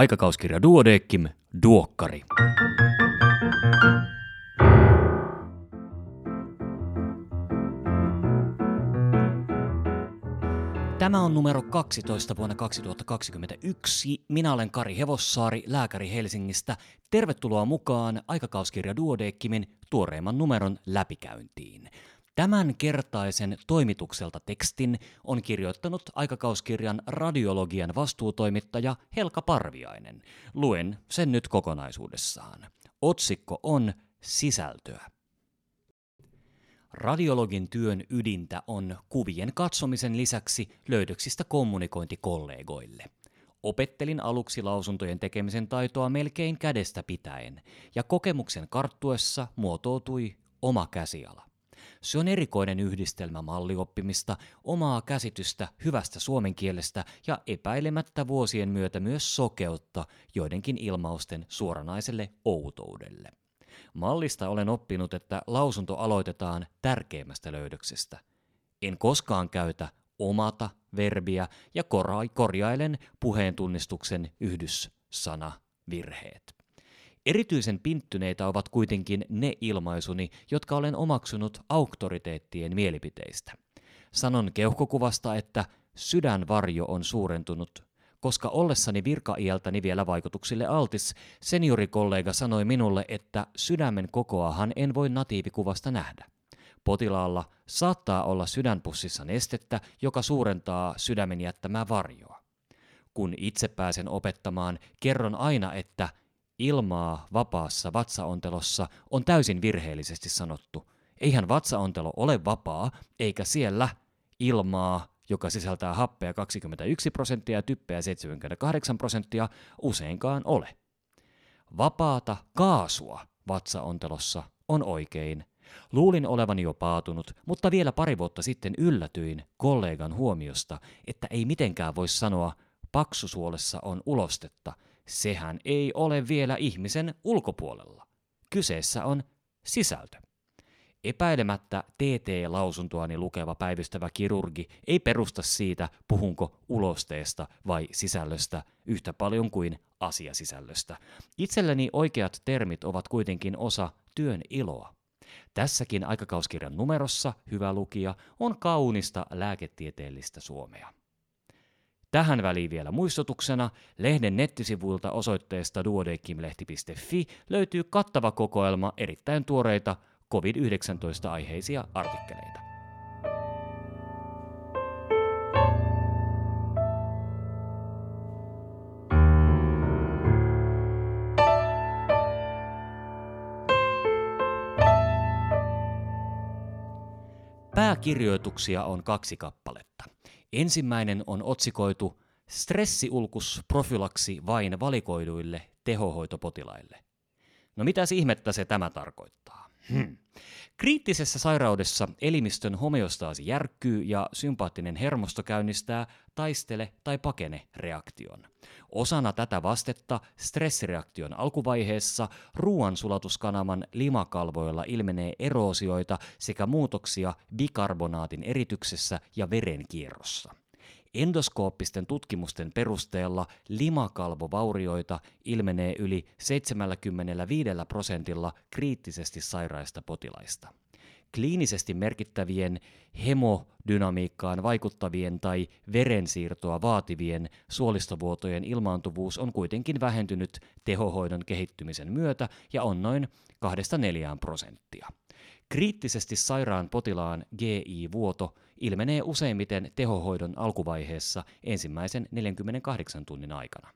Aikakauskirja Duodeckim, Duokkari. Tämä on numero 12 vuonna 2021. Minä olen Kari Hevossaari, lääkäri Helsingistä. Tervetuloa mukaan aikakauskirja Duodeckimin tuoreimman numeron läpikäyntiin. Tämän kertaisen toimitukselta tekstin on kirjoittanut aikakauskirjan radiologian vastuutoimittaja Helka Parviainen. Luen sen nyt kokonaisuudessaan. Otsikko on Sisältöä. Radiologin työn ydintä on kuvien katsomisen lisäksi löydöksistä kommunikointi kollegoille. Opettelin aluksi lausuntojen tekemisen taitoa melkein kädestä pitäen, ja kokemuksen karttuessa muotoutui oma käsiala. Se on erikoinen yhdistelmä mallioppimista, omaa käsitystä hyvästä suomen kielestä ja epäilemättä vuosien myötä myös sokeutta joidenkin ilmausten suoranaiselle outoudelle. Mallista olen oppinut, että lausunto aloitetaan tärkeimmästä löydöksestä. En koskaan käytä omata verbiä ja korjailen puheen tunnistuksen yhdyssana virheet. Erityisen pinttyneitä ovat kuitenkin ne ilmaisuni, jotka olen omaksunut auktoriteettien mielipiteistä. Sanon keuhkokuvasta, että sydänvarjo on suurentunut, koska ollessani virkaiältäni vielä vaikutuksille altis, seniorikollega sanoi minulle, että sydämen kokoahan en voi natiivikuvasta nähdä. Potilaalla saattaa olla sydänpussissa nestettä, joka suurentaa sydämen jättämää varjoa. Kun itse pääsen opettamaan, kerron aina, että ilmaa vapaassa vatsaontelossa on täysin virheellisesti sanottu. Eihän vatsaontelo ole vapaa, eikä siellä ilmaa, joka sisältää happea 21 prosenttia ja typpeä 78 prosenttia, useinkaan ole. Vapaata kaasua vatsaontelossa on oikein. Luulin olevani jo paatunut, mutta vielä pari vuotta sitten yllätyin kollegan huomiosta, että ei mitenkään voi sanoa paksusuolessa on ulostetta – sehän ei ole vielä ihmisen ulkopuolella. Kyseessä on sisältö. Epäilemättä TT-lausuntoani lukeva päivystävä kirurgi ei perusta siitä, puhunko ulosteesta vai sisällöstä yhtä paljon kuin asiasisällöstä. Itselleni oikeat termit ovat kuitenkin osa työn iloa. Tässäkin aikakauskirjan numerossa, hyvä lukija, on kaunista lääketieteellistä suomea. Tähän väliin vielä muistutuksena, lehden nettisivuilta osoitteesta duodekimlehti.fi löytyy kattava kokoelma erittäin tuoreita COVID-19-aiheisia artikkeleita. Pääkirjoituksia on kaksi kappaletta. Ensimmäinen on otsikoitu Stressiulkus profilaksi vain valikoiduille tehohoitopotilaille. No mitä ihmettä se tämä tarkoittaa? Hmm. Kriittisessä sairaudessa elimistön homeostaasi järkkyy ja sympaattinen hermosto käynnistää taistele- tai pakene-reaktion. Osana tätä vastetta stressireaktion alkuvaiheessa ruoansulatuskanaman limakalvoilla ilmenee eroosioita sekä muutoksia bikarbonaatin erityksessä ja verenkierrossa. Endoskooppisten tutkimusten perusteella limakalvovaurioita ilmenee yli 75 prosentilla kriittisesti sairaista potilaista. Kliinisesti merkittävien hemodynamiikkaan vaikuttavien tai verensiirtoa vaativien suolistovuotojen ilmaantuvuus on kuitenkin vähentynyt tehohoidon kehittymisen myötä ja on noin 2-4 prosenttia. Kriittisesti sairaan potilaan GI-vuoto ilmenee useimmiten tehohoidon alkuvaiheessa ensimmäisen 48 tunnin aikana.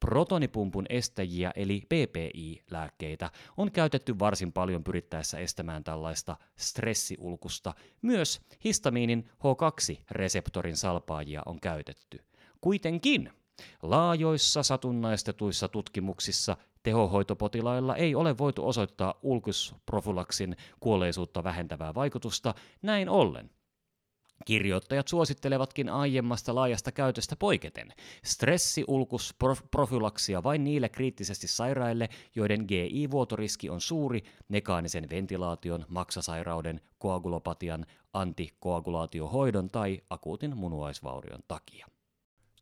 Protonipumpun estäjiä eli PPI-lääkkeitä on käytetty varsin paljon pyrittäessä estämään tällaista stressiulkusta. Myös histamiinin H2-reseptorin salpaajia on käytetty. Kuitenkin laajoissa satunnaistetuissa tutkimuksissa tehohoitopotilailla ei ole voitu osoittaa ulkusprofylaksin kuolleisuutta vähentävää vaikutusta, näin ollen Kirjoittajat suosittelevatkin aiemmasta laajasta käytöstä poiketen stressiulkusprofylaksia vain niille kriittisesti sairaille, joiden GI-vuotoriski on suuri mekaanisen ventilaation, maksasairauden, koagulopatian, antikoagulaatiohoidon tai akuutin munuaisvaurion takia.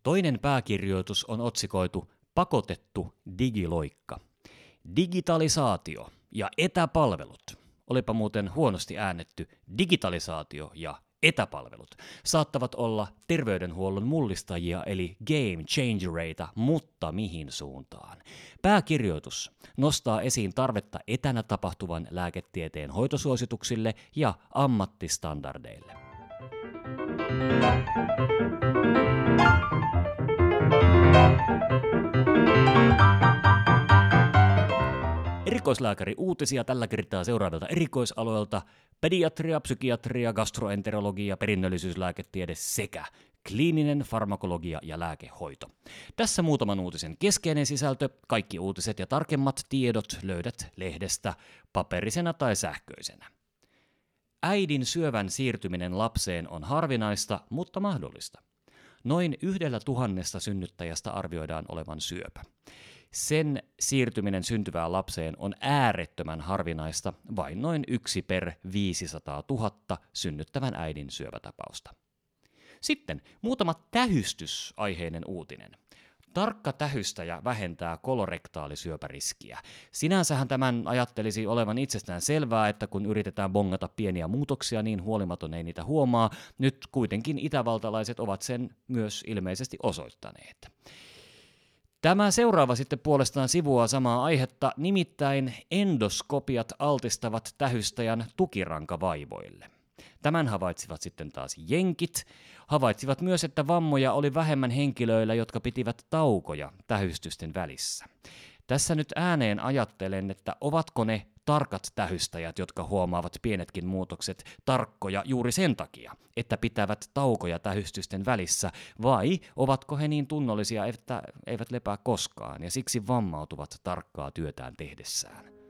Toinen pääkirjoitus on otsikoitu Pakotettu digiloikka. Digitalisaatio ja etäpalvelut. Olipa muuten huonosti äännetty digitalisaatio ja etäpalvelut saattavat olla terveydenhuollon mullistajia eli game changereita, mutta mihin suuntaan? Pääkirjoitus nostaa esiin tarvetta etänä tapahtuvan lääketieteen hoitosuosituksille ja ammattistandardeille. Erikoislääkäri uutisia tällä kertaa seuraavilta erikoisaloilta pediatria, psykiatria, gastroenterologia, perinnöllisyyslääketiede sekä kliininen farmakologia ja lääkehoito. Tässä muutaman uutisen keskeinen sisältö. Kaikki uutiset ja tarkemmat tiedot löydät lehdestä paperisena tai sähköisenä. Äidin syövän siirtyminen lapseen on harvinaista, mutta mahdollista. Noin yhdellä tuhannesta synnyttäjästä arvioidaan olevan syöpä. Sen siirtyminen syntyvään lapseen on äärettömän harvinaista, vain noin yksi per 500 000 synnyttävän äidin syövätapausta. Sitten muutama tähystysaiheinen uutinen. Tarkka tähystäjä vähentää kolorektaalisyöpäriskiä. Sinänsähän tämän ajattelisi olevan itsestään selvää, että kun yritetään bongata pieniä muutoksia, niin huolimaton ei niitä huomaa. Nyt kuitenkin itävaltalaiset ovat sen myös ilmeisesti osoittaneet. Tämä seuraava sitten puolestaan sivuaa samaa aihetta, nimittäin endoskopiat altistavat tähystäjän tukirankavaivoille. Tämän havaitsivat sitten taas jenkit. Havaitsivat myös, että vammoja oli vähemmän henkilöillä, jotka pitivät taukoja tähystysten välissä. Tässä nyt ääneen ajattelen, että ovatko ne tarkat tähystäjät, jotka huomaavat pienetkin muutokset, tarkkoja juuri sen takia, että pitävät taukoja tähystysten välissä, vai ovatko he niin tunnollisia, että eivät lepää koskaan ja siksi vammautuvat tarkkaa työtään tehdessään?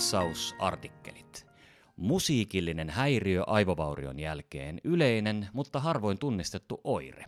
Katsausartikkelit. Musiikillinen häiriö aivovaurion jälkeen, yleinen, mutta harvoin tunnistettu oire.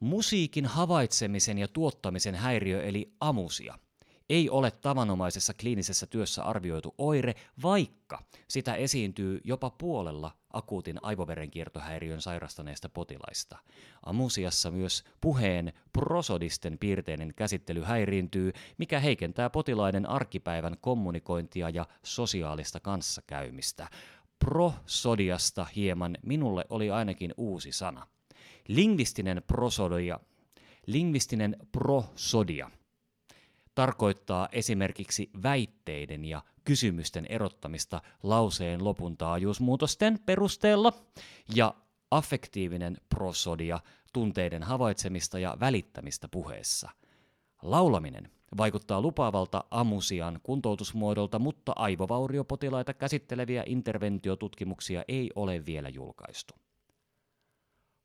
Musiikin havaitsemisen ja tuottamisen häiriö eli amusia – ei ole tavanomaisessa kliinisessä työssä arvioitu oire, vaikka sitä esiintyy jopa puolella akuutin aivoverenkiertohäiriön sairastaneista potilaista. Amusiassa myös puheen prosodisten piirteinen käsittely häiriintyy, mikä heikentää potilaiden arkipäivän kommunikointia ja sosiaalista kanssakäymistä. Prosodiasta hieman minulle oli ainakin uusi sana. Lingvistinen prosodia, lingvistinen prosodia – tarkoittaa esimerkiksi väitteiden ja kysymysten erottamista lauseen lopun taajuusmuutosten perusteella ja affektiivinen prosodia tunteiden havaitsemista ja välittämistä puheessa. Laulaminen vaikuttaa lupaavalta amusian kuntoutusmuodolta, mutta aivovauriopotilaita käsitteleviä interventiotutkimuksia ei ole vielä julkaistu.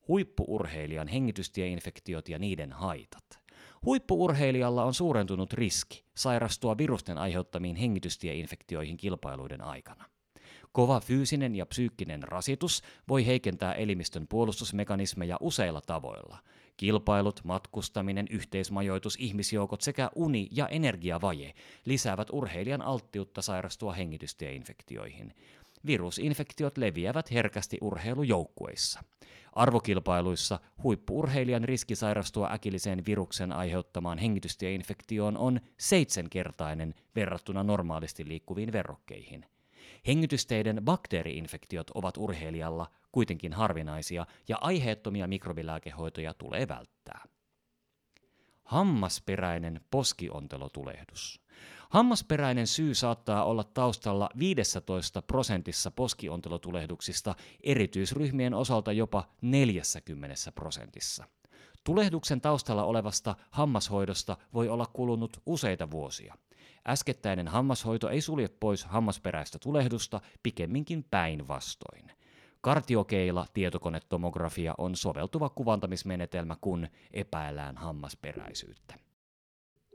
Huippuurheilijan hengitystieinfektiot ja niiden haitat – Huippuurheilijalla on suurentunut riski sairastua virusten aiheuttamiin hengitystieinfektioihin kilpailuiden aikana. Kova fyysinen ja psyykkinen rasitus voi heikentää elimistön puolustusmekanismeja useilla tavoilla. Kilpailut, matkustaminen, yhteismajoitus, ihmisjoukot sekä uni- ja energiavaje lisäävät urheilijan alttiutta sairastua hengitystieinfektioihin. Virusinfektiot leviävät herkästi urheilujoukkueissa. Arvokilpailuissa huippuurheilijan riski sairastua äkilliseen viruksen aiheuttamaan hengitystieinfektioon on seitsemänkertainen verrattuna normaalisti liikkuviin verrokkeihin. Hengitysteiden bakteeriinfektiot ovat urheilijalla kuitenkin harvinaisia ja aiheettomia mikrobilääkehoitoja tulee välttää. Hammasperäinen poskiontelotulehdus. Hammasperäinen syy saattaa olla taustalla 15 prosentissa poskiontelotulehduksista, erityisryhmien osalta jopa 40 prosentissa. Tulehduksen taustalla olevasta hammashoidosta voi olla kulunut useita vuosia. Äskettäinen hammashoito ei sulje pois hammasperäistä tulehdusta, pikemminkin päinvastoin. Kartiokeila tietokonetomografia on soveltuva kuvantamismenetelmä, kun epäillään hammasperäisyyttä.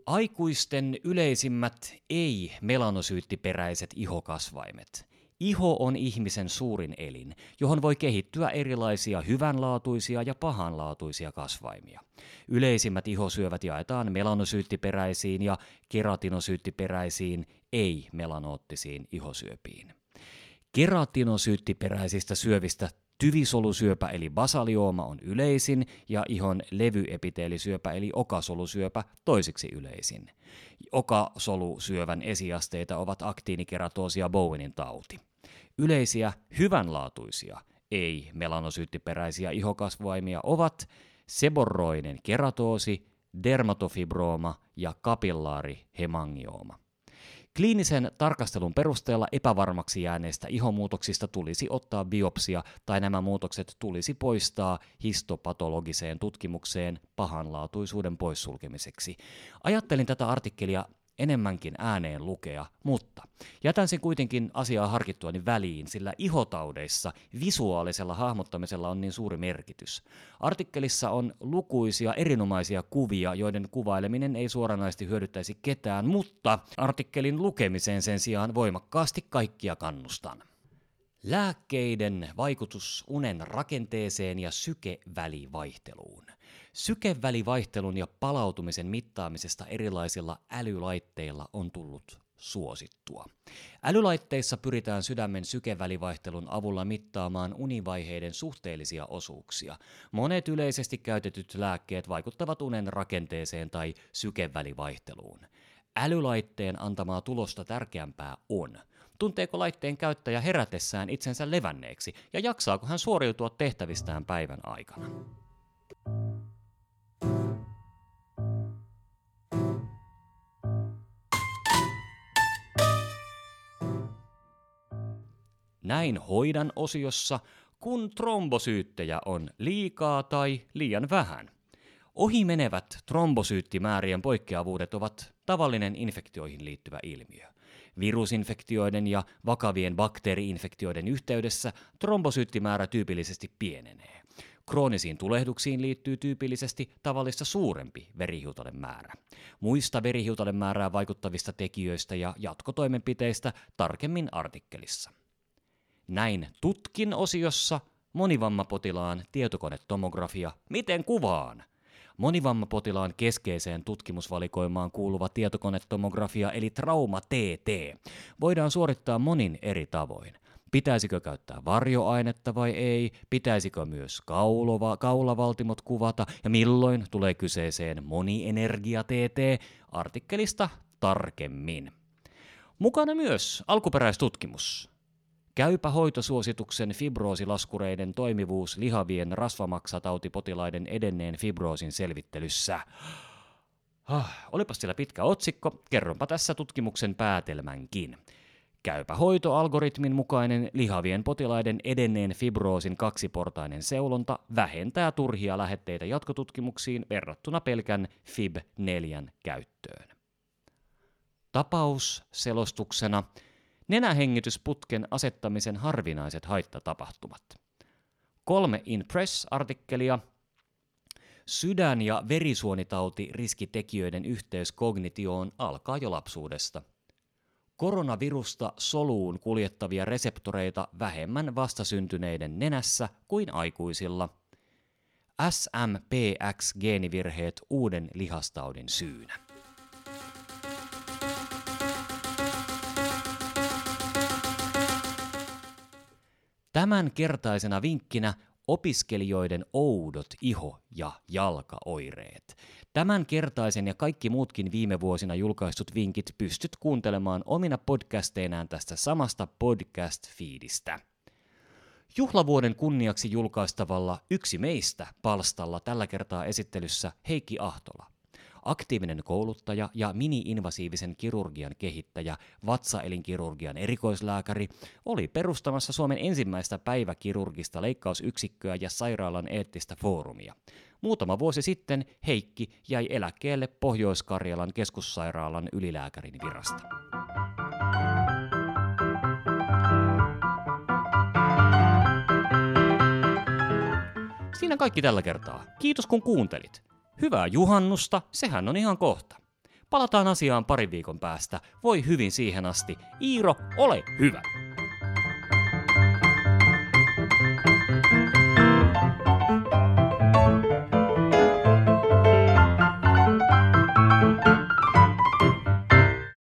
Aikuisten yleisimmät ei-melanosyyttiperäiset ihokasvaimet. Iho on ihmisen suurin elin, johon voi kehittyä erilaisia hyvänlaatuisia ja pahanlaatuisia kasvaimia. Yleisimmät ihosyövät jaetaan melanosyyttiperäisiin ja keratinosyyttiperäisiin, ei-melanoottisiin ihosyöpiin. Keratinosyyttiperäisistä syövistä tyvisolusyöpä eli basaliooma on yleisin ja ihon levyepiteelisyöpä eli okasolusyöpä toisiksi yleisin. Okasolusyövän esiasteita ovat aktiinikeratoosi ja Bowenin tauti. Yleisiä hyvänlaatuisia, ei melanosyyttiperäisiä ihokasvaimia ovat seborroinen keratoosi, dermatofibrooma ja kapillaarihemangiooma. Kliinisen tarkastelun perusteella epävarmaksi jääneistä ihomuutoksista tulisi ottaa biopsia tai nämä muutokset tulisi poistaa histopatologiseen tutkimukseen pahanlaatuisuuden poissulkemiseksi. Ajattelin tätä artikkelia enemmänkin ääneen lukea, mutta jätän sen kuitenkin asiaa harkittuani väliin, sillä ihotaudeissa visuaalisella hahmottamisella on niin suuri merkitys. Artikkelissa on lukuisia erinomaisia kuvia, joiden kuvaileminen ei suoranaisesti hyödyttäisi ketään, mutta artikkelin lukemiseen sen sijaan voimakkaasti kaikkia kannustan. Lääkkeiden vaikutus unen rakenteeseen ja sykevälivaihteluun. Sykevälivaihtelun ja palautumisen mittaamisesta erilaisilla älylaitteilla on tullut suosittua. Älylaitteissa pyritään sydämen sykevälivaihtelun avulla mittaamaan univaiheiden suhteellisia osuuksia. Monet yleisesti käytetyt lääkkeet vaikuttavat unen rakenteeseen tai sykevälivaihteluun. Älylaitteen antamaa tulosta tärkeämpää on, tunteeko laitteen käyttäjä herätessään itsensä levänneeksi ja jaksaako hän suoriutua tehtävistään päivän aikana. Näin hoidan osiossa, kun trombosyyttejä on liikaa tai liian vähän. Ohi menevät trombosyyttimäärien poikkeavuudet ovat tavallinen infektioihin liittyvä ilmiö. Virusinfektioiden ja vakavien bakteeriinfektioiden yhteydessä trombosyyttimäärä tyypillisesti pienenee. Kroonisiin tulehduksiin liittyy tyypillisesti tavallista suurempi verihiutalen määrä. Muista verihiutalen määrää vaikuttavista tekijöistä ja jatkotoimenpiteistä tarkemmin artikkelissa. Näin tutkin osiossa monivammapotilaan tietokonetomografia. Miten kuvaan? Monivammapotilaan keskeiseen tutkimusvalikoimaan kuuluva tietokonetomografia eli trauma TT voidaan suorittaa monin eri tavoin. Pitäisikö käyttää varjoainetta vai ei? Pitäisikö myös kaulova, kaulavaltimot kuvata? Ja milloin tulee kyseeseen monienergia TT? Artikkelista tarkemmin. Mukana myös alkuperäistutkimus. Käypä hoitosuosituksen fibroosilaskureiden toimivuus lihavien rasvamaksatautipotilaiden edenneen fibroosin selvittelyssä. Ah, olipas siellä pitkä otsikko, kerronpa tässä tutkimuksen päätelmänkin. Käypä hoitoalgoritmin mukainen lihavien potilaiden edenneen fibroosin kaksiportainen seulonta vähentää turhia lähetteitä jatkotutkimuksiin verrattuna pelkän FIB4 käyttöön. Tapaus selostuksena nenähengitysputken asettamisen harvinaiset haittatapahtumat. Kolme In Press-artikkelia, sydän- ja verisuonitauti riskitekijöiden yhteys kognitioon alkaa jo lapsuudesta. Koronavirusta soluun kuljettavia reseptoreita vähemmän vastasyntyneiden nenässä kuin aikuisilla. SMPX-geenivirheet uuden lihastaudin syynä. Tämän kertaisena vinkkinä opiskelijoiden oudot iho- ja jalkaoireet. Tämän kertaisen ja kaikki muutkin viime vuosina julkaistut vinkit pystyt kuuntelemaan omina podcasteinaan tästä samasta podcast-fiidistä. Juhlavuoden kunniaksi julkaistavalla Yksi meistä palstalla tällä kertaa esittelyssä Heikki Ahtola aktiivinen kouluttaja ja mini-invasiivisen kirurgian kehittäjä, vatsaelinkirurgian erikoislääkäri, oli perustamassa Suomen ensimmäistä päiväkirurgista leikkausyksikköä ja sairaalan eettistä foorumia. Muutama vuosi sitten Heikki jäi eläkkeelle Pohjois-Karjalan keskussairaalan ylilääkärin virasta. Siinä kaikki tällä kertaa. Kiitos kun kuuntelit. Hyvää juhannusta, sehän on ihan kohta. Palataan asiaan parin viikon päästä. Voi hyvin siihen asti. Iiro, ole hyvä!